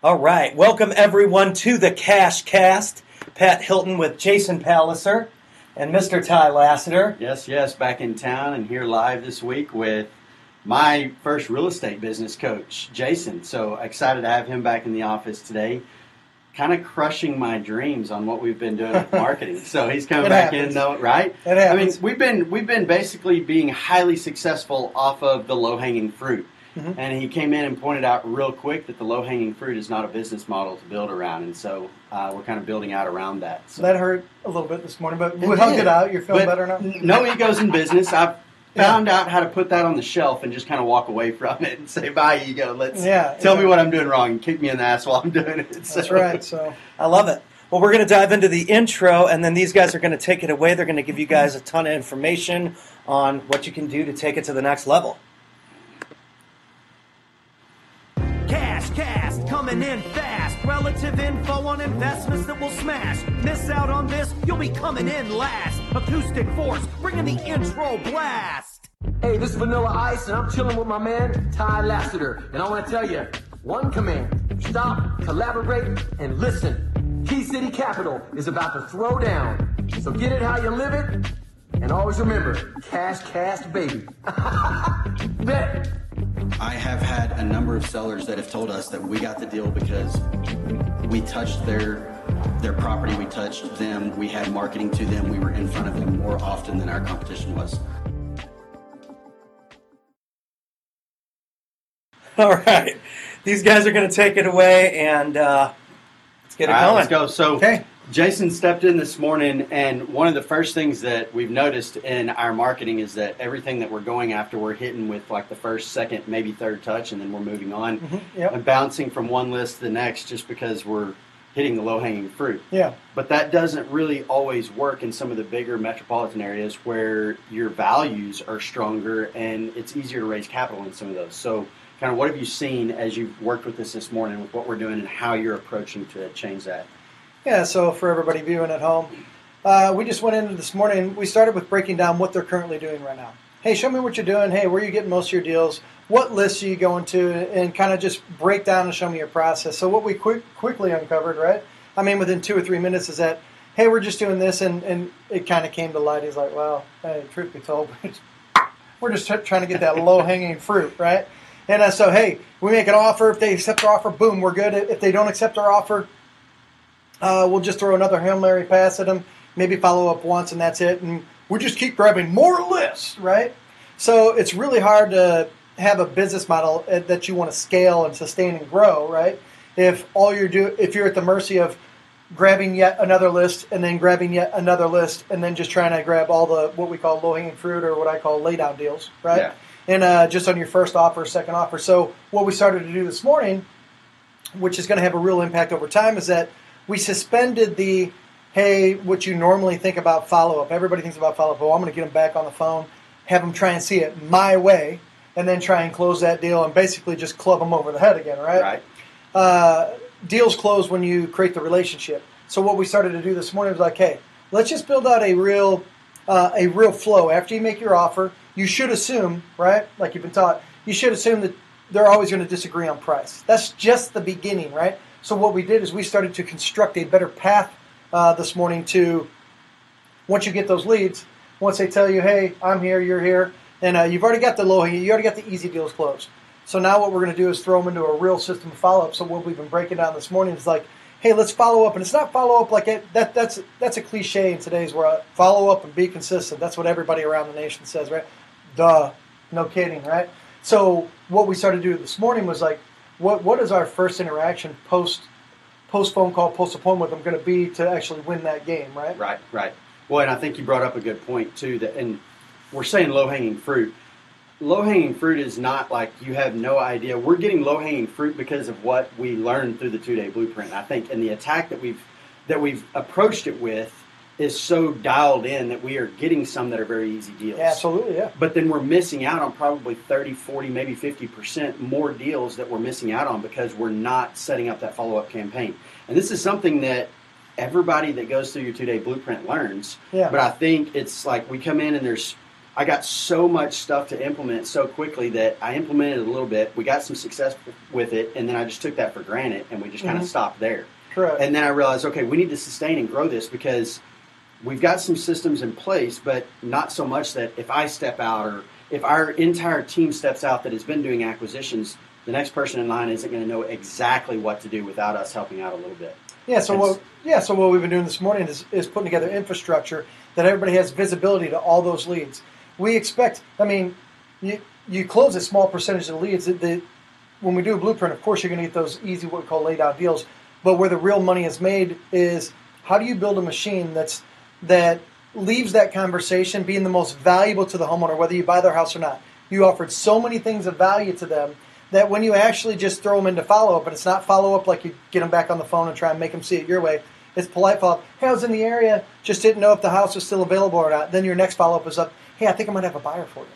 All right, welcome everyone to the Cash Cast. Pat Hilton with Jason Palliser and Mr. Ty Lassiter. Yes, yes, back in town and here live this week with my first real estate business coach, Jason. So excited to have him back in the office today. Kind of crushing my dreams on what we've been doing with marketing. So he's coming back happens. in, though, right? It I mean, we've been we've been basically being highly successful off of the low hanging fruit. Mm-hmm. And he came in and pointed out real quick that the low hanging fruit is not a business model to build around, and so uh, we're kind of building out around that. So. That hurt a little bit this morning, but It we hugged did. it out. You're feeling But better now? No egos in business. I've found out how to put that on the shelf and just kind of walk away from it and say, "Bye, ego. Let's Yeah, tell exactly. me what I'm doing wrong and kick me in the ass while I'm doing it." So- That's right. So I love it. Well, we're going to dive into the intro, and then these guys are going to take it away. They're going to give you guys a ton of information on what you can do to take it to the next level. Cash Cast coming in fast. Relative info on investments that will smash. Miss out on this, you'll be coming in last. Acoustic force, bringing the intro blast. Hey, this is Vanilla Ice, and I'm chilling with my man, Ty Lassiter. And I want to tell you one command stop, collaborate, and listen. Key City Capital is about to throw down. So get it how you live it, and always remember cash, cast, baby. Bet. I have had a number of sellers that have told us that we got the deal because we touched their their property, we touched them, we had marketing to them, we were in front of them more often than our competition was. All right. These guys are going to take it away, and uh, let's get it All right, going. let's go. So, Okay. Jason stepped in this morning, and one of the first things that we've noticed in our marketing is that everything that we're going after, we're hitting with like the first, second, maybe third touch, and then we're moving on Mm-hmm. yep. and bouncing from one list to the next just because we're hitting the low hanging fruit. Yeah. But that doesn't really always work in some of the bigger metropolitan areas where your values are stronger and it's easier to raise capital in some of those. So, kind of what have you seen as you've worked with this this morning with what we're doing and how you're approaching to change that? Yeah, so for everybody viewing at home, uh, we just went into this morning. We started with breaking down what they're currently doing right now. Hey, show me what you're doing. Hey, where are you getting most of your deals? What lists are you going to? And kind of just break down and show me your process. So what we quick, quickly uncovered, right? I mean, within two or three minutes, is that hey, we're just doing this, and, and it kind of came to light. He's like, well, hey, truth be told, we're just tr- trying to get that low hanging fruit, right? And uh, so, hey, we make an offer. If they accept our offer, boom, we're good. If they don't accept our offer, uh, we'll just throw another Hail Mary pass at them, maybe follow up once, and that's it. And we just keep grabbing more lists, right? So it's really hard to have a business model uh, that you want to scale and sustain and grow, right? If all you're do, if you're at the mercy of grabbing yet another list and then grabbing yet another list and then just trying to grab all the what we call low hanging fruit or what I call lay down deals, right? Yeah. And uh, just on your first offer, second offer. So what we started to do this morning which is going to have a real impact over time, is that we suspended the hey, what you normally think about follow up. Everybody thinks about follow up. Oh, I'm going to get them back on the phone, have them try and see it my way, and then try and close that deal and basically just club them over the head again, right? Right? uh, deals close when you create the relationship. So what we started to do this morning was like, hey, let's just build out a real uh, a real flow. After you make your offer, you should assume, right, like you've been taught, you should assume that they're always going to disagree on price. That's just the beginning, right? So what we did is we started to construct a better path uh, this morning to once you get those leads, once they tell you, hey, I'm here, you're here, and uh, you've already got the low, hanging, you already got the easy deals closed. So now what we're going to do is throw them into a real system of follow up. So what we've been breaking down this morning is like, hey, let's follow up, and it's not follow up like it, that. That's that's a cliche in today's world. Follow up and be consistent. That's what everybody around the nation says, right? Duh, no kidding, right? So what we started to do this morning was like, what what is our first interaction post post phone call, post appointment with them going to be to actually win that game, right? Right, right. Well, and I think you brought up a good point too. That, and we're saying low hanging fruit. Low hanging fruit is not like you have no idea. We're getting low hanging fruit because of what we learned through the two day blueprint. I think, and the attack that we've that we've approached it with is so dialed in that we are getting some that are very easy deals. Absolutely, yeah. But then we're missing out on probably 30, 40, maybe 50% more deals that we're missing out on because we're not setting up that follow up campaign. And this is something that everybody that goes through your two day blueprint learns. Yeah. But I think it's like we come in and there's, I got so much stuff to implement so quickly that I implemented a little bit. We got some success with it, and then I just took that for granted, and we just kind Mhm. of stopped there. Correct. And then I realized, okay, we need to sustain and grow this because we've got some systems in place, but not so much that if I step out or if our entire team steps out that has been doing acquisitions, the next person in line isn't going to know exactly what to do without us helping out a little bit. Yeah. So It's- what? Yeah. So what we've been doing this morning is, is putting together infrastructure that everybody has visibility to all those leads. We expect. I mean, you you close a small percentage of the leads. The, the, when we do a blueprint, of course, you're going to get those easy what we call laid out deals. But where the real money is made is how do you build a machine that's that leaves that conversation being the most valuable to the homeowner, whether you buy their house or not. You offered so many things of value to them that when you actually just throw them into follow up, and it's not follow up like you get them back on the phone and try and make them see it your way. It's polite follow up. Hey, I was in the area, just didn't know if the house was still available or not. Then your next follow up is up. Hey, I think I might have a buyer for you.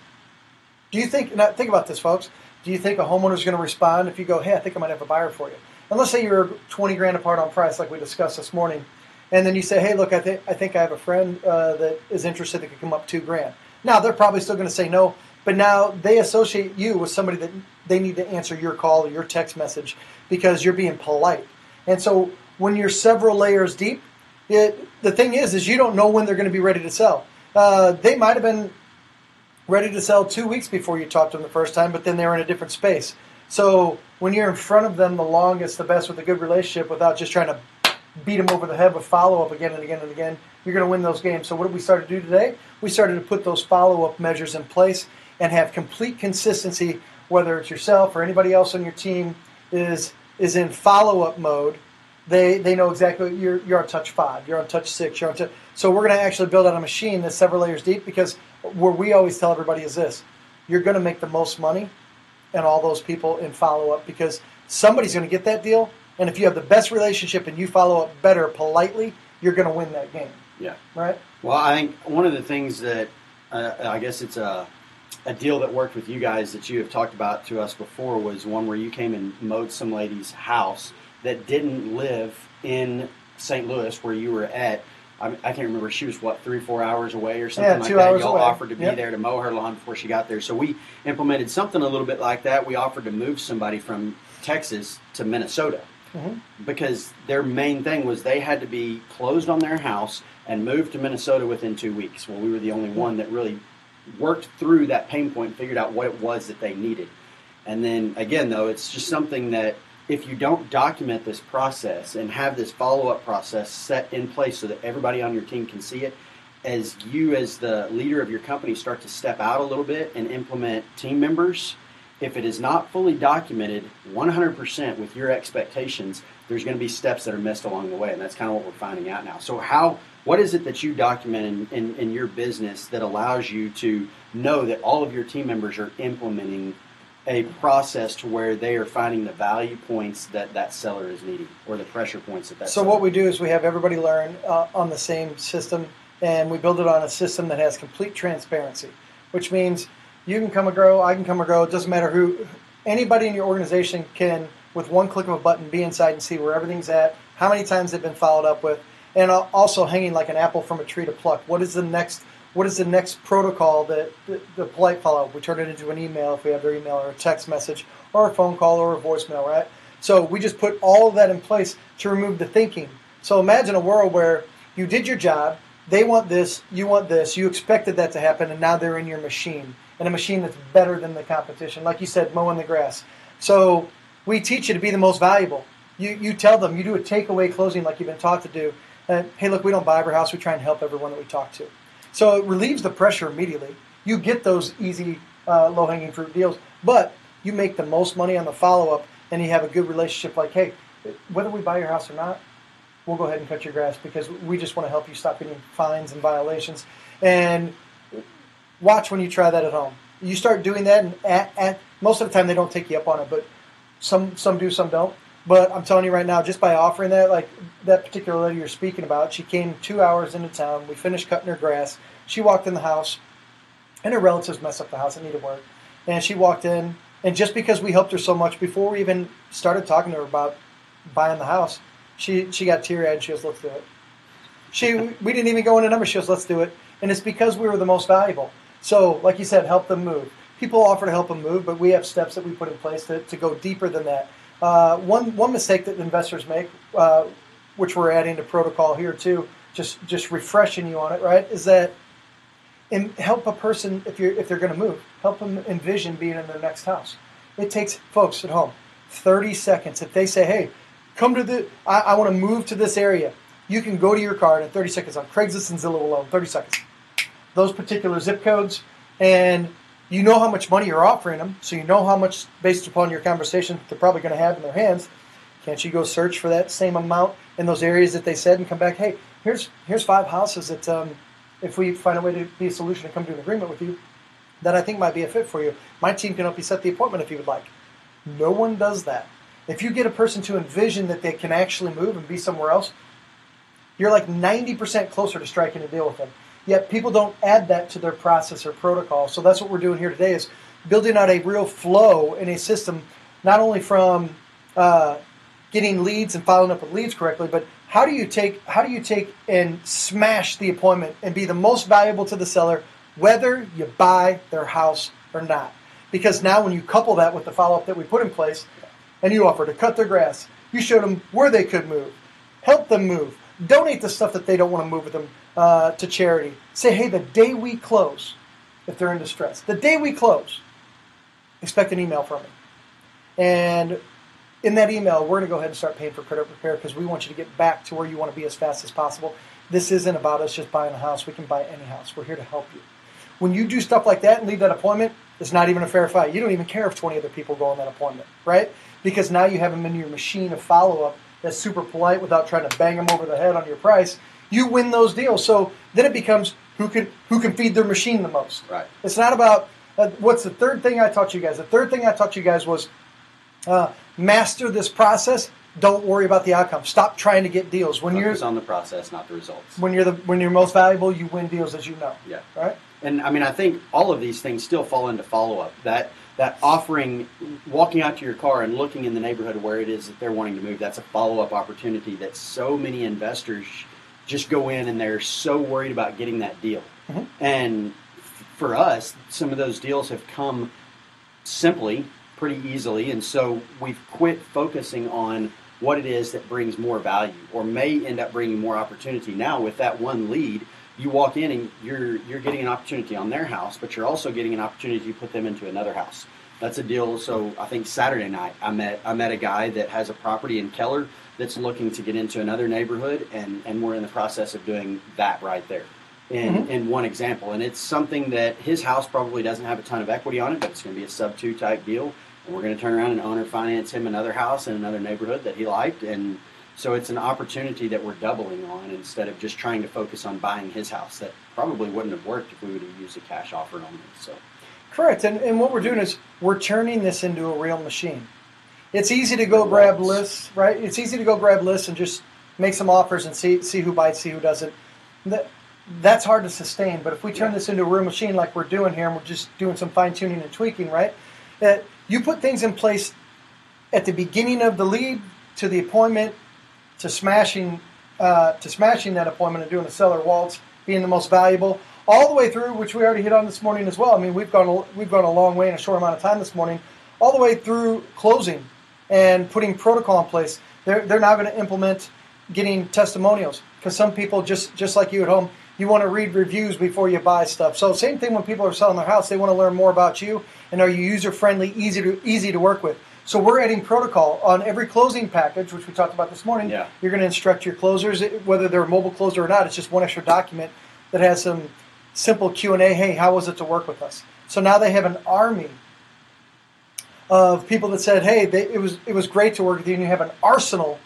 Do you think? Now think about this, folks. Do you think a homeowner is going to respond if you go, "Hey, I think I might have a buyer for you"? And let's say you're twenty grand apart on price, like we discussed this morning, and then you say, "Hey, look, I think I think I have a friend uh, that is interested that could come up two grand." Now they're probably still going to say no, but now they associate you with somebody that they need to answer your call or your text message because you're being polite. And so when you're several layers deep, it, the thing is, is you don't know when they're going to be ready to sell. Uh, they might have been ready to sell two weeks before you talked to them the first time, but then they were in a different space. So when you're in front of them the longest, the best with a good relationship without just trying to beat them over the head with follow up again and again and again, you're going to win those games. So what did we start to do today? We started to put those follow up measures in place and have complete consistency, whether it's yourself or anybody else on your team is is in follow up mode. They they know exactly you're you're on touch five, you're on touch six, you're on touch. So we're going to actually build out a machine that's several layers deep because where we always tell everybody is this: you're going to make the most money, and all those people in follow up because somebody's going to get that deal, and if you have the best relationship and you follow up better politely, you're going to win that game, Yeah. right? Well, I think one of the things that uh, I guess it's a a deal that worked with you guys that you have talked about to us before was one where you came and mowed some lady's house that didn't live in St. Louis where you were at. I, I can't remember. She was what three, four hours away or something Yeah, like that. Y'all away. offered to be Yep. there to mow her lawn before she got there. So we implemented something a little bit like that. We offered to move somebody from Texas to Minnesota Mm-hmm. because their main thing was they had to be closed on their house and moved to Minnesota within two weeks. Well, we were the only mm-hmm. one that really worked through that pain point and figured out what it was that they needed. And then again, though, it's just something that if you don't document this process and have this follow up process set in place so that everybody on your team can see it, as you, as the leader of your company, start to step out a little bit and implement team members, if it is not fully documented 100% with your expectations, there's going to be steps that are missed along the way, and that's kind of what we're finding out now. So, how, what is it that you document in, in, in your business that allows you to know that all of your team members are implementing a process to where they are finding the value points that that seller is needing, or the pressure points that that. So seller what we do is we have everybody learn uh, on the same system, and we build it on a system that has complete transparency, which means you can come and grow, I can come and grow. It doesn't matter who, anybody in your organization can, with one click of a button, be inside and see where everything's at, how many times they've been followed up with, and also hanging like an apple from a tree to pluck. What is the next? What is the next protocol that the, the polite follow up? We turn it into an email if we have their email, or a text message, or a phone call, or a voicemail, right? So we just put all of that in place to remove the thinking. So imagine a world where you did your job, they want this, you want this, you expected that to happen, and now they're in your machine, and a machine that's better than the competition. Like you said, mowing the grass. So we teach you to be the most valuable. You, you tell them, you do a takeaway closing like you've been taught to do. And, hey, look, we don't buy every house, we try and help everyone that we talk to. So it relieves the pressure immediately. You get those easy, uh, low hanging fruit deals, but you make the most money on the follow up, and you have a good relationship. Like, hey, whether we buy your house or not, we'll go ahead and cut your grass because we just want to help you stop getting fines and violations. And watch when you try that at home. You start doing that, and at, at most of the time they don't take you up on it, but some some do, some don't. But I'm telling you right now, just by offering that, like that particular lady you're speaking about, she came two hours into town. We finished cutting her grass. She walked in the house, and her relatives messed up the house. It needed work, and she walked in. And just because we helped her so much before we even started talking to her about buying the house, she she got teary eyed. and She goes, "Let's do it." She we didn't even go into numbers. She goes, "Let's do it," and it's because we were the most valuable. So, like you said, help them move. People offer to help them move, but we have steps that we put in place to, to go deeper than that. Uh, one one mistake that investors make, uh, which we're adding to protocol here too, just just refreshing you on it, right? Is that and help a person if you're if they're going to move, help them envision being in their next house. It takes folks at home 30 seconds. If they say, "Hey, come to the, I, I want to move to this area," you can go to your car in 30 seconds on Craigslist and Zillow alone. 30 seconds. Those particular zip codes, and you know how much money you're offering them, so you know how much based upon your conversation they're probably going to have in their hands. Can't you go search for that same amount in those areas that they said and come back? Hey, here's here's five houses that um, if we find a way to be a solution and come to an agreement with you, that I think might be a fit for you. My team can help you set the appointment if you would like. No one does that. If you get a person to envision that they can actually move and be somewhere else, you're like 90% closer to striking a deal with them. Yet people don't add that to their process or protocol. So that's what we're doing here today is building out a real flow in a system, not only from uh, getting leads and following up with leads correctly, but how do you take how do you take and smash the appointment and be the most valuable to the seller, whether you buy their house or not? Because now when you couple that with the follow up that we put in place, and you offer to cut their grass, you showed them where they could move, help them move, donate the stuff that they don't want to move with them uh, to charity. Say, hey, the day we close, if they're in distress, the day we close, expect an email from me. And in that email, we're going to go ahead and start paying for credit repair because we want you to get back to where you want to be as fast as possible. This isn't about us just buying a house. We can buy any house. We're here to help you. When you do stuff like that and leave that appointment, it's not even a fair fight. You don't even care if 20 other people go on that appointment, right? Because now you have them in your machine of follow up that's super polite without trying to bang them over the head on your price. You win those deals. So then it becomes who can who can feed their machine the most. Right. It's not about uh, what's the third thing I taught you guys. The third thing I taught you guys was uh, master this process. Don't worry about the outcome. Stop trying to get deals. When Focus you're on the process, not the results. when you're the when you're most valuable, you win deals, as you know. Yeah. Right. And I mean, I think all of these things still fall into follow up. That that offering, walking out to your car and looking in the neighborhood where it is that they're wanting to move. That's a follow up opportunity that so many investors just go in and they're so worried about getting that deal. Mhm. And f- for us, some of those deals have come simply, pretty easily, and so we've quit focusing on what it is that brings more value or may end up bringing more opportunity. Now, with that one lead, you walk in and you're you're getting an opportunity on their house, but you're also getting an opportunity to put them into another house. That's a deal. So I think Saturday night I met I met a guy that has a property in Keller that's looking to get into another neighborhood, and and we're in the process of doing that right there. In, mm-hmm. in one example, and it's something that his house probably doesn't have a ton of equity on it, but it's going to be a sub two type deal, and we're going to turn around and owner finance him another house in another neighborhood that he liked, and so it's an opportunity that we're doubling on instead of just trying to focus on buying his house. That probably wouldn't have worked if we would have used a cash offer only. So Correct. And, and what we're doing is we're turning this into a real machine. It's easy to go grab lists, right? It's easy to go grab lists and just make some offers and see see who bites, see who doesn't. That, that's hard to sustain. But if we turn Yeah. this into a real machine like we're doing here, and we're just doing some fine tuning and tweaking, right? That you put things in place at the beginning of the lead to the appointment to smashing uh, to smashing that appointment and doing a seller waltz being the most valuable all the way through which we already hit on this morning as well i mean we've gone a, we've gone a long way in a short amount of time this morning all the way through closing and putting protocol in place they're, they're now going to implement getting testimonials because some people just just like you at home you want to read reviews before you buy stuff. So same thing when people are selling their house they want to learn more about you and are you user friendly easy to easy to work with. So we're adding protocol on every closing package which we talked about this morning. Yeah. you're going to instruct your closers whether they're a mobile closer or not it's just one extra document that has some simple q&a hey how was it to work with us? So now they have an army of people that said hey they, it was it was great to work with you and you have an arsenal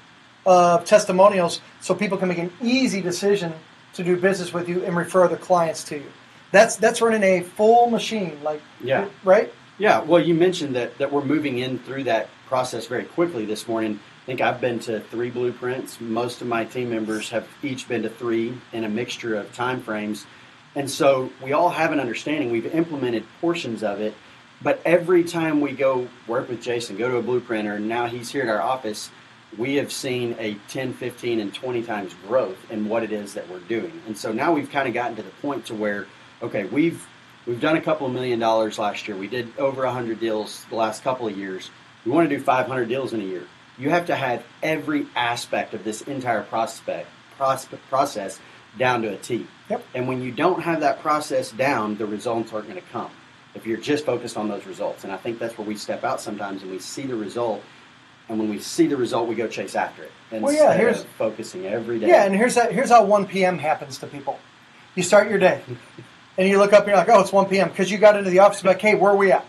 of testimonials so people can make an easy decision to do business with you and refer their clients to you that's that's running a full machine like Yeah. right Yeah, well, you mentioned that, that we're moving in through that process very quickly this morning. I think I've been to three blueprints. Most of my team members have each been to three in a mixture of time frames. And so we all have an understanding. We've implemented portions of it, but every time we go work with Jason, go to a blueprint, or now he's here at our office, we have seen a 10, 15, and 20 times growth in what it is that we're doing. And so now we've kind of gotten to the point to where, okay, we've We've done a couple of million dollars last year. We did over 100 deals the last couple of years. We want to do 500 deals in a year. You have to have every aspect of this entire prospect, prospect process down to a T. Yep. And when you don't have that process down, the results aren't going to come. If you're just focused on those results, and I think that's where we step out sometimes, and we see the result, and when we see the result, we go chase after it instead Well, yeah, here's- focusing every day. Yeah, and here's that, here's how 1 p.m. happens to people. You start your day, and you look up and you're like, oh, it's 1 p.m. because you got into the office. Like, hey, where are we at?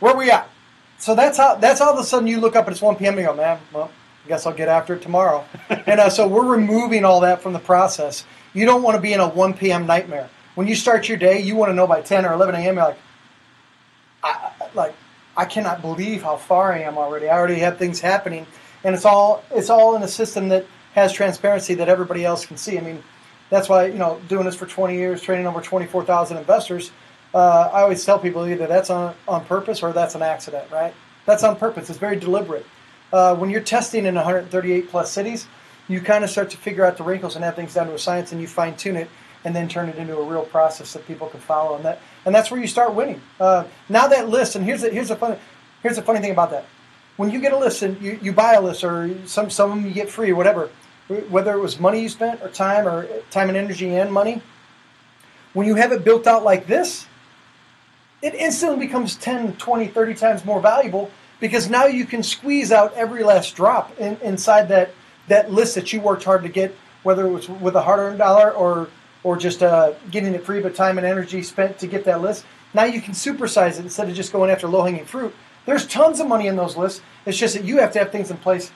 Where are we at? So that's how that's all of a sudden you look up and it's 1 p.m. and you go, man, well, I guess I'll get after it tomorrow. and uh, so we're removing all that from the process. You don't want to be in a 1 p.m. nightmare. When you start your day, you want to know by 10 or 11 a.m. You're like, like I cannot believe how far I am already. I already have things happening, and it's all it's all in a system that has transparency that everybody else can see. I mean, that's why you know doing this for 20 years, training over 24,000 investors. Uh, I always tell people either that's on on purpose or that's an accident. Right? That's on purpose. It's very deliberate. Uh, when you're testing in 138 plus cities, you kind of start to figure out the wrinkles and have things down to a science, and you fine tune it, and then turn it into a real process that people can follow, and that and that's where you start winning. Uh, now that list, and here's the, here's the funny here's the funny thing about that. When you get a list and you, you buy a list, or some some of them you get free, or whatever, whether it was money you spent or time or time and energy and money, when you have it built out like this, it instantly becomes 10, 20, 30 times more valuable because now you can squeeze out every last drop in, inside that, that list that you worked hard to get, whether it was with a hard earned dollar or, or just uh, getting it free, but time and energy spent to get that list. Now you can supersize it instead of just going after low hanging fruit. There's tons of money in those lists. It's just that you have to have things in place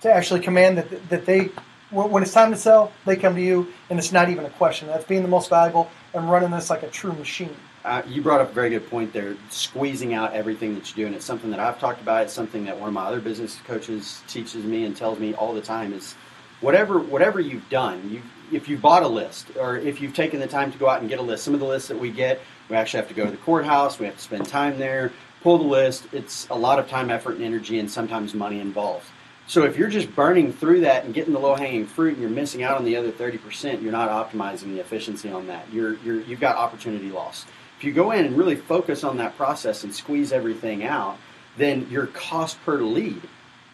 to actually command that, that they, when it's time to sell, they come to you, and it's not even a question. That's being the most valuable and running this like a true machine. uh, you brought up a very good point there, squeezing out everything that you do, and it's something that I've talked about. It's something that one of my other business coaches teaches me and tells me all the time is whatever whatever you've done, you if you bought a list or if you've taken the time to go out and get a list. Some of the lists that we get, we actually have to go to the courthouse. We have to spend time there, pull the list. It's a lot of time, effort, and energy, and sometimes money involved. So if you're just burning through that and getting the low hanging fruit, and you're missing out on the other thirty percent, you're not optimizing the efficiency on that. You're, you're you've got opportunity loss. If you go in and really focus on that process and squeeze everything out, then your cost per lead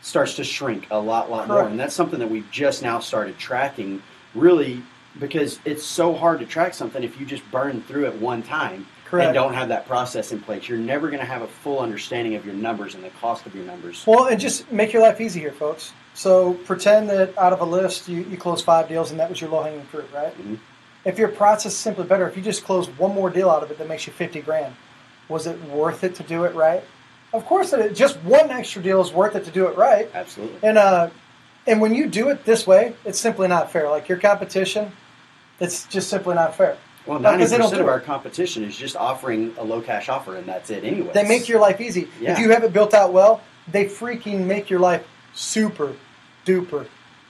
starts to shrink a lot, lot more. And that's something that we've just now started tracking, really, because it's so hard to track something if you just burn through it one time Correct. and don't have that process in place. You're never going to have a full understanding of your numbers and the cost of your numbers. Well, and just make your life easy here, folks. So pretend that out of a list, you, you close five deals and that was your low hanging fruit, right? Mhm. If your process is simply better, if you just close one more deal out of it that makes you 50 grand, was it worth it to do it right? Of course, it, just one extra deal is worth it to do it right. Absolutely. And uh, and when you do it this way, it's simply not fair. Like your competition, it's just simply not fair. Well, ninety 'cause they don't percent do of our competition is just offering a low cash offer, and that's it. Anyway, They make your life easy. Yeah. If you have it built out well, they freaking make your life super duper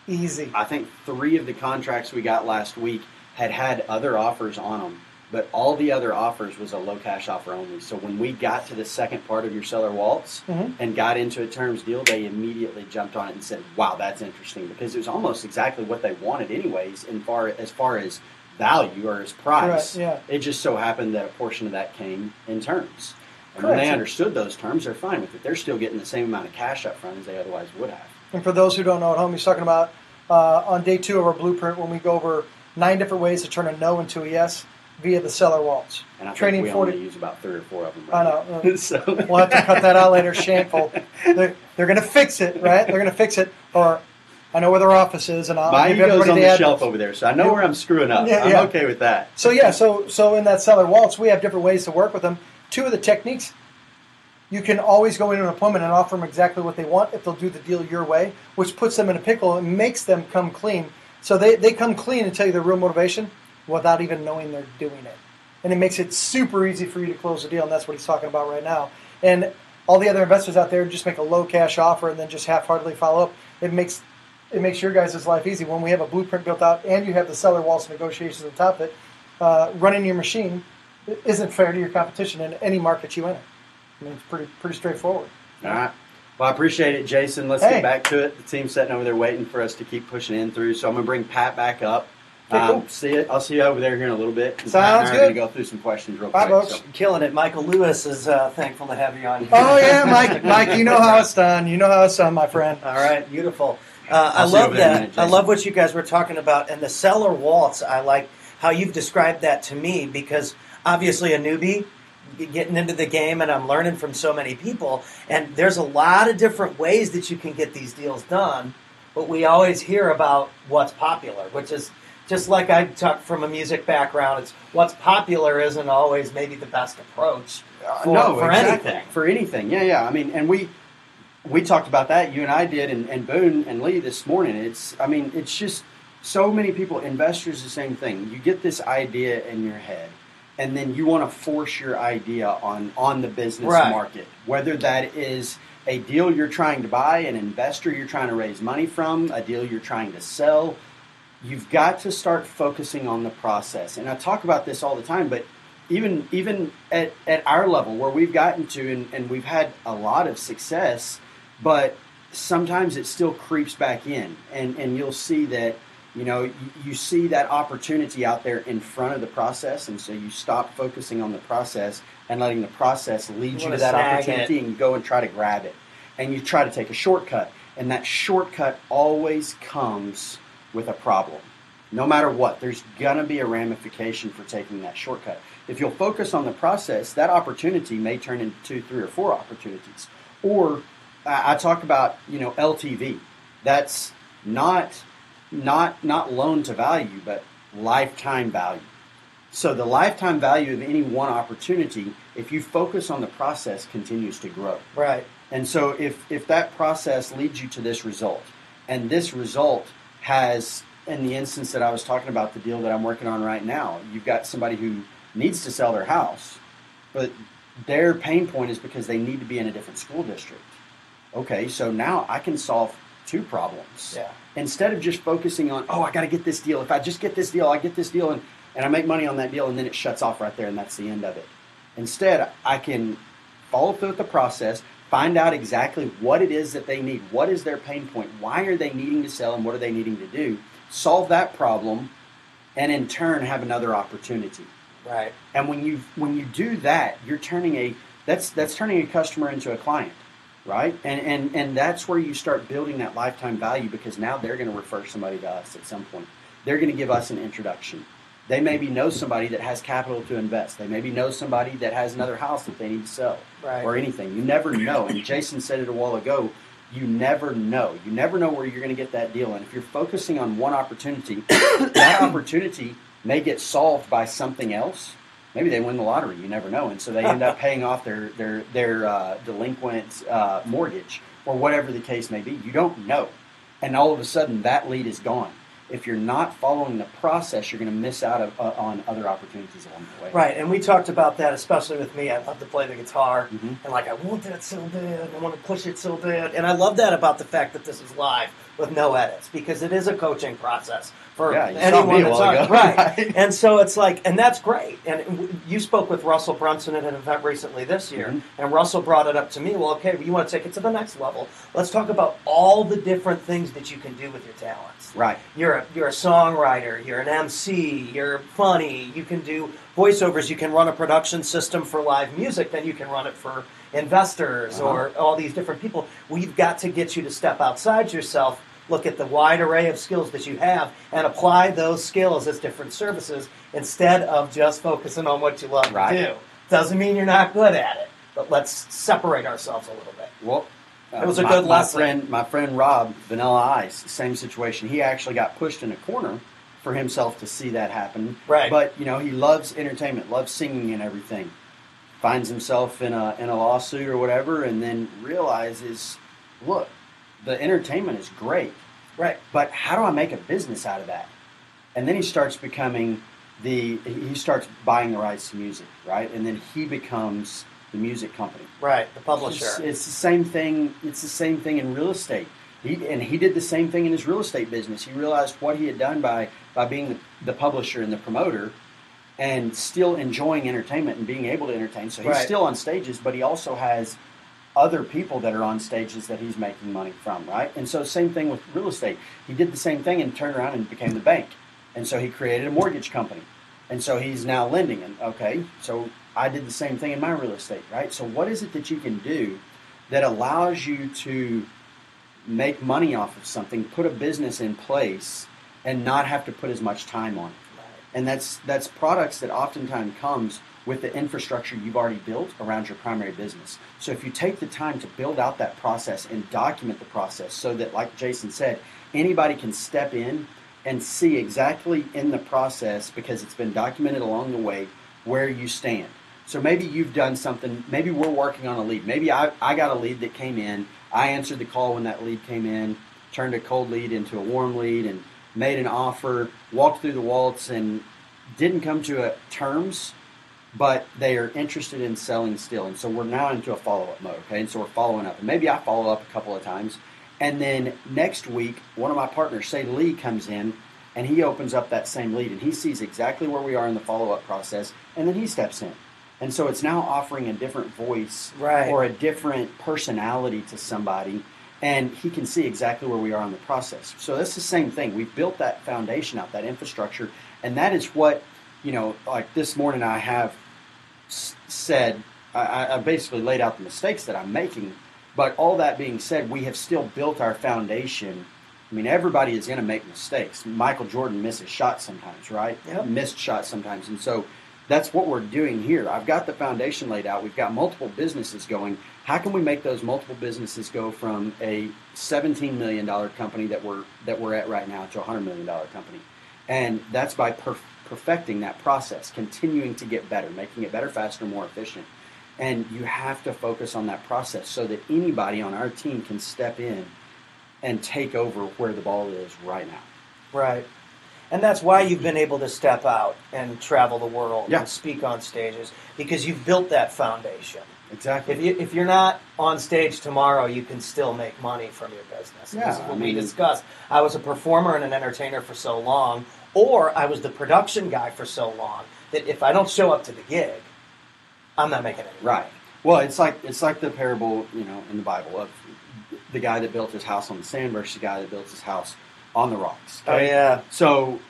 easy. I think three of the contracts we got last week had had other offers on them, but all the other offers was a low cash offer only. So when we got to the second part of your seller waltz Mhm. and got into a terms deal, they immediately jumped on it and said, "Wow, that's interesting," because it was almost exactly what they wanted, anyways. In far as far as value or as price, Correct, yeah. it just so happened that a portion of that came in terms. And when they understood those terms, they're fine with it. They're still getting the same amount of cash up front as they otherwise would have. And for those who don't know at home, he's talking about uh, on day two of our blueprint when we go over nine different ways to turn a no into a yes via the seller waltz. And I think Training we 40. only use about three or four of them. I know. So We'll have to cut that out later. Shameful. They're, they're going to fix it, right? They're going to fix it. Or I know where their office is, and I'll My give ego's everybody on the the shelf over there, so I know where I'm screwing up. Yeah, I'm yeah. okay with that. So yeah, so so in that seller waltz, we have different ways to work with them. Two of the techniques, you can always go into an appointment and offer them exactly what they want if they'll do the deal your way, which puts them in a pickle and makes them come clean. So they, they come clean and tell you their real motivation without even knowing they're doing it. And it makes it super easy for you to close the deal, and that's what he's talking about right now. And all the other investors out there just make a low cash offer and then just half heartedly follow up. It makes it makes your guys' life easy when we have a blueprint built out and you have the seller waltz negotiations on top of it. Uh, running your machine isn't fair to your competition in any market you enter. I mean, it's pretty pretty straightforward. All right. Well, I appreciate it, Jason. Let's Hey. get back to it. The team's sitting over there waiting for us to keep pushing in through. So I'm going to bring Pat back up. Okay, Um, see it. I'll see you over there here in a little bit. Sounds I are good. gonna go through some questions real Bye, quick. folks. so. Killing it. Michael Lewis is uh, thankful to have you on. here. Oh yeah, Mike. Mike, you know how it's done. You know how it's done, my friend. All right, beautiful. Uh, I I'll see you love over there in a that. minute, I love what you guys were talking about, and the seller waltz. I like how you've described that to me because obviously a newbie getting into the game, and I'm learning from so many people. And there's a lot of different ways that you can get these deals done, but we always hear about what's popular, which is just like I talk from a music background. It's what's popular isn't always maybe the best approach uh, for, no, for exactly. anything. For anything, yeah, yeah. I mean, and we we talked about that. You and I did, and, and Boone and Lee this morning. It's, I mean, it's just so many people. Investors, the same thing. You get this idea in your head, and then you want to force your idea on on the business Right. market, whether that is a deal you're trying to buy, an investor you're trying to raise money from, a deal you're trying to sell. You've got to start focusing on the process. And I talk about this all the time, but even even at, at our level where we've gotten to and, and we've had a lot of success, but sometimes it still creeps back in. And, and you'll see that you know you, you see that opportunity out there in front of the process. And so you stop focusing on the process and letting the process lead you, wanna that snag opportunity and you go and try to grab it. And you try to take a shortcut. And that shortcut always comes with a problem no matter what there's going to be a ramification for taking that shortcut if you'll focus on the process that opportunity may turn into three or four opportunities or I I talk about you know LTV. That's not not not loan to value, but lifetime value. So the lifetime value of any one opportunity, if you focus on the process, continues to grow. Right. And so if if that process leads you to this result, and this result has, in the instance that I was talking about, the deal that I'm working on right now, you've got somebody who needs to sell their house, but their pain point is because they need to be in a different school district. Okay, so now I can solve two problems. Yeah. Instead of just focusing on, oh, I got to get this deal. If I just get this deal, I get this deal, and, and I make money on that deal, and then it shuts off right there, and that's the end of it. Instead, I can follow through with the process, find out exactly what it is that they need, what is their pain point, why are they needing to sell, and what are they needing to do, solve that problem, and in turn have another opportunity. Right. And when you when you do that, you're turning a that's that's turning a customer into a client, right? And and and that's where you start building that lifetime value because now they're going to refer somebody to us at some point. They're going to give us an introduction. They maybe know somebody that has capital to invest. They maybe know somebody that has another house that they need to sell Right. or anything. You never know. And Jason said it a while ago. You never know. You never know where you're going to get that deal. And if you're focusing on one opportunity, that opportunity may get solved by something else. Maybe they win the lottery. You never know, and so they end up paying off their their their uh, delinquent uh, mortgage or whatever the case may be. You don't know, and all of a sudden that lead is gone. If you're not following the process, you're going to miss out of, uh, on other opportunities along the way. Right, and we talked about that, especially with me. I love to play the guitar, Mhm. and like I want that so bad. I want to push it so bad, and I love that about the fact that this is live with no edits because it is a coaching process for Yeah, anyone that's on. Right, and so it's like, and that's great. And you spoke with Russell Brunson at an event recently this year, Mhm. and Russell brought it up to me. Well, okay, you want to take it to the next level? Let's talk about all the different things that you can do with your talents. Right. You're a, you're a songwriter, you're an MC, you're funny, you can do voiceovers, you can run a production system for live music, then you can run it for investors Uh-huh. or all these different people. We've got to get you to step outside yourself, look at the wide array of skills that you have, and apply those skills as different services instead of just focusing on what you love Right. to do. Doesn't mean you're not good at it, but let's separate ourselves a little bit. Well, uh, It was a my, good my lesson. friend, my friend Rob, Vanilla Ice, same situation. He actually got pushed in a corner for himself to see that happen. Right. But you know, he loves entertainment, loves singing and everything. Finds himself in a in a lawsuit or whatever, and then realizes, look, the entertainment is great, Right. but how do I make a business out of that? And then he starts becoming the he starts buying the rights to music, right? And then he becomes the music company. Right. The publisher. It's, it's the same thing. It's the same thing in real estate. He, and he did the same thing in his real estate business. He realized what he had done by by being the, the publisher and the promoter, and still enjoying entertainment and being able to entertain. So he's Right. still on stages, but he also has other people that are on stages that he's making money from, right? And so same thing with real estate. He did the same thing and turned around and became the bank. and so he created a mortgage company, and so he's now lending. And okay, so I did the same thing in my real estate, right? So what is it that you can do that allows you to make money off of something, put a business in place, and not have to put as much time on it? And that's that's products that oftentimes comes with the infrastructure you've already built around your primary business. So if you take the time to build out that process and document the process so that like Jason said, anybody can step in and see exactly in the process because it's been documented along the way where you stand. So maybe you've done something, maybe we're working on a lead. Maybe I, I got a lead that came in. I answered the call when that lead came in, turned a cold lead into a warm lead and made an offer, walked through the waltz and didn't come to a terms but they are interested in selling still. And so we're now into a follow up mode. Okay. And so we're following up. And maybe I follow up a couple of times. And then next week, one of my partners, say Lee, comes in and he opens up that same lead and he sees exactly where we are in the follow up process. And then he steps in. And so it's now offering a different voice Right. or a different personality to somebody. And he can see exactly where we are in the process. So that's the same thing. We've built that foundation out, that infrastructure. And that is what, you know, like this morning I have s- said, I, I basically laid out the mistakes that I'm making. But all that being said, we have still built our foundation. I mean, everybody is going to make mistakes. Michael Jordan misses shots sometimes, right? Yep. Missed shots sometimes. And so that's what we're doing here. I've got the foundation laid out. We've got multiple businesses going. How can we make those multiple businesses go from a $17 million company that we're, that we're at right now to a $100 million company? And that's by perf- perfecting that process, continuing to get better, making it better, faster, more efficient. And you have to focus on that process so that anybody on our team can step in and take over where the ball is right now. Right. And that's why you've been able to step out and travel the world Yeah. and speak on stages because you've built that foundation. Exactly. If you if you're not on stage tomorrow, you can still make money from your business. Yeah, this is what I we mean- discussed. I was a performer and an entertainer for so long, or I was the production guy for so long that if I don't show up to the gig, I'm not making any. money. Right. Well, it's like it's like the parable, you know, in the Bible of the guy that built his house on the sand versus the guy that built his house on the rocks. Oh yeah. So,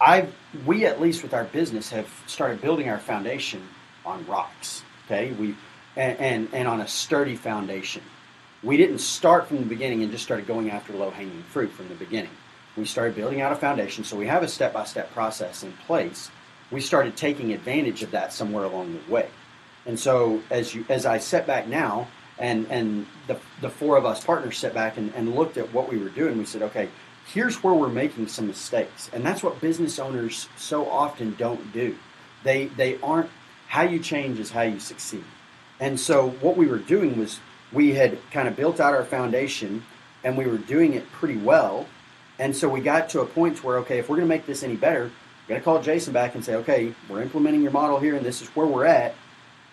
I we at least with our business have started building our foundation on rocks. Okay, we and and, and on a sturdy foundation. We didn't start from the beginning and just started going after low hanging fruit from the beginning. We started building out a foundation, so we have a step by step process in place. We started taking advantage of that somewhere along the way. And so as you as I set back now and and the the four of us partners set back and, and looked at what we were doing, we said, okay, here's where we're making some mistakes. And that's what business owners so often don't do. They they aren't how you change is how you succeed. And so what we were doing was we had kind of built out our foundation and we were doing it pretty well. And so we got to a point where, okay, if we're going to make this any better, we got to call Jason back and say, okay, we're implementing your model here and this is where we're at.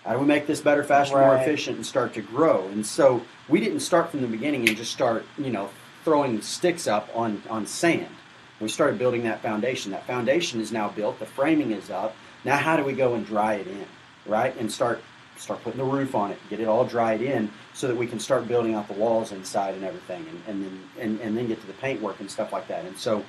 How do we make this better, faster, more efficient, and start to grow? And so we didn't start from the beginning and just start, you know, throwing sticks up on, on sand. We started building that foundation. That foundation is now built. The framing is up. Now, how do we go and dry it in, right? And start start putting the roof on it, get it all dried in, so that we can start building out the walls inside and everything, and, and then and, and then get to the paint work and stuff like that. And so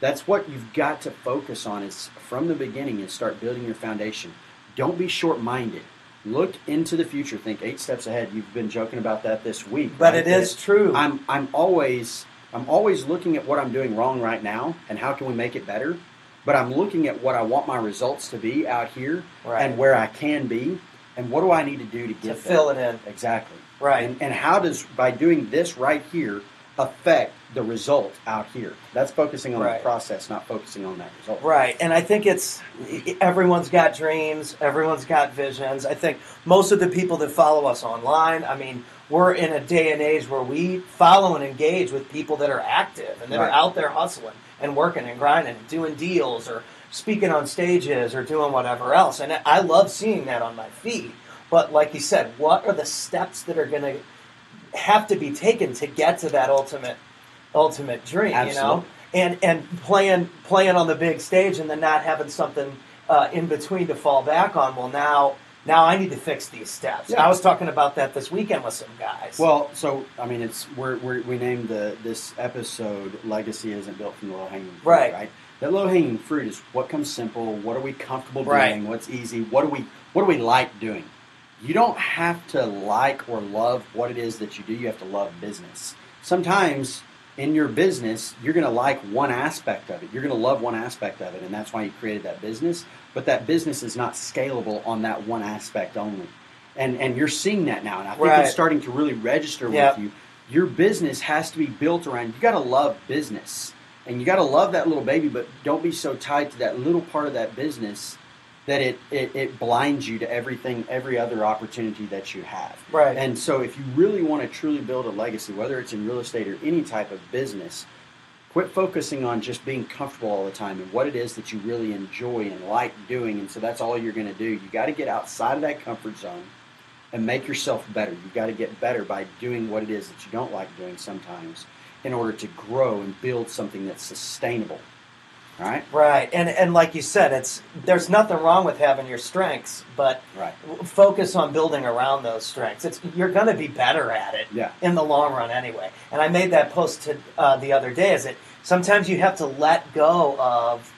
that's what you've got to focus on is from the beginning and start building your foundation. Don't be short minded. Look into the future. Think eight steps ahead. You've been joking about that this week, But right? it is true. I'm I'm always I'm always looking at what I'm doing wrong right now and how can we make it better. But I'm looking at what I want my results to be out here Right. and where I can be and what do I need to do to get to there. fill it in. Exactly. Right. And, and how does by doing this right here affect the result out here? That's focusing on Right. the process, not focusing on that result. Right, and I think it's everyone's got dreams, everyone's got visions. I think most of the people that follow us online, I mean, we're in a day and age where we follow and engage with people that are active and that are out there hustling and working and grinding and doing deals or speaking on stages or doing whatever else. And I love seeing that on my feed. But like you said, what are the steps that are going to have to be taken to get to that ultimate ultimate dream, you know? And and playing playing on the big stage and then not having something uh, in between to fall back on. Well, now now I need to fix these steps. Yeah. I was talking about that this weekend with some guys. Well, so I mean, it's we're, we're we named the this episode "Legacy Isn't Built from the Low Hanging Fruit," Right. right? That low hanging fruit is what comes simple. What are we comfortable Right. doing? What's easy? What do we what do we like doing? You don't have to like or love what it is that you do. You have to love business. Sometimes in your business, you're going to like one aspect of it. You're going to love one aspect of it, and that's why you created that business. But that business is not scalable on that one aspect only. And and you're seeing that now, and I think Right. it's starting to really register Yep. with you. Your business has to be built around. You got to love business, and you got to love that little baby, but don't be so tied to that little part of that business that it, it, it blinds you to everything, every other opportunity that you have. Right. And so, if you really want to truly build a legacy, whether it's in real estate or any type of business, quit focusing on just being comfortable all the time and what it is that you really enjoy and like doing. And so, that's all you're going to do. You got to get outside of that comfort zone and make yourself better. You've got to get better by doing what it is that you don't like doing sometimes in order to grow and build something that's sustainable. Right? right? And and like you said, it's there's nothing wrong with having your strengths, but Right. focus on building around those strengths. It's you're going to be better at it Yeah. in the long run anyway. And I made that post to, uh, the other day. Is that sometimes you have to let go of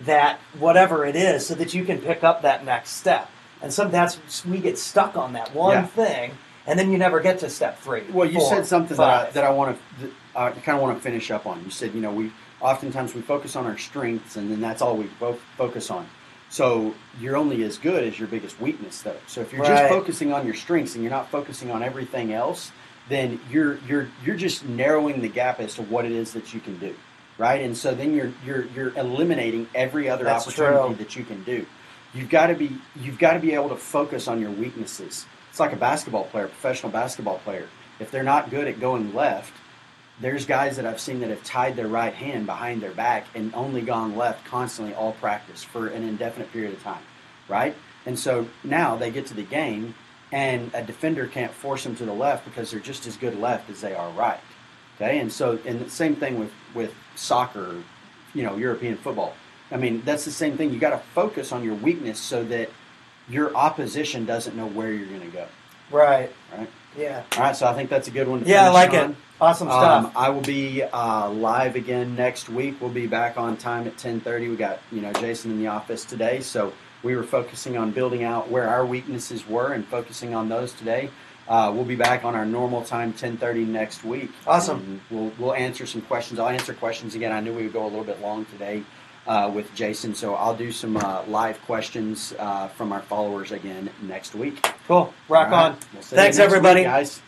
that whatever it is so that you can pick up that next step. And sometimes we get stuck on that one Yeah. thing, and then you never get to step three. Well, you four, said something that I, that I want to, I kind of want to finish up on. You said, you know, we oftentimes we focus on our strengths, and then that's all we fo- focus on. So you're only as good as your biggest weakness, though. So if you're just focusing on your strengths and you're not focusing on everything else, then you're you're you're just narrowing the gap as to what it is that you can do, right? And so then you're you're you're eliminating every other That's opportunity true. that you can do. You've got to be you've got to be able to focus on your weaknesses. It's like a basketball player, professional basketball player. If they're not good at going left, there's guys that I've seen that have tied their right hand behind their back and only gone left constantly all practice for an indefinite period of time, right? And so now they get to the game and a defender can't force them to the left because they're just as good left as they are right. Okay, and so and the same thing with with soccer, you know, European football. I mean, that's the same thing. You got to focus on your weakness so that your opposition doesn't know where you're going to go. right, Right. yeah, All right. So I think that's a good one. To yeah, I like on. it. Awesome stuff. Um, I will be uh, live again next week. We'll be back on time at ten thirty. We got you know Jason in the office today, so we were focusing on building out where our weaknesses were and focusing on those today. Uh, we'll be back on our normal time, ten thirty next week. Awesome. And we'll we'll answer some questions. I'll answer questions again. I knew we would go a little bit long today uh, with Jason, so I'll do some uh, live questions uh, from our followers again next week. Cool. Rock right. on. We'll Thanks, next week, everybody. guys.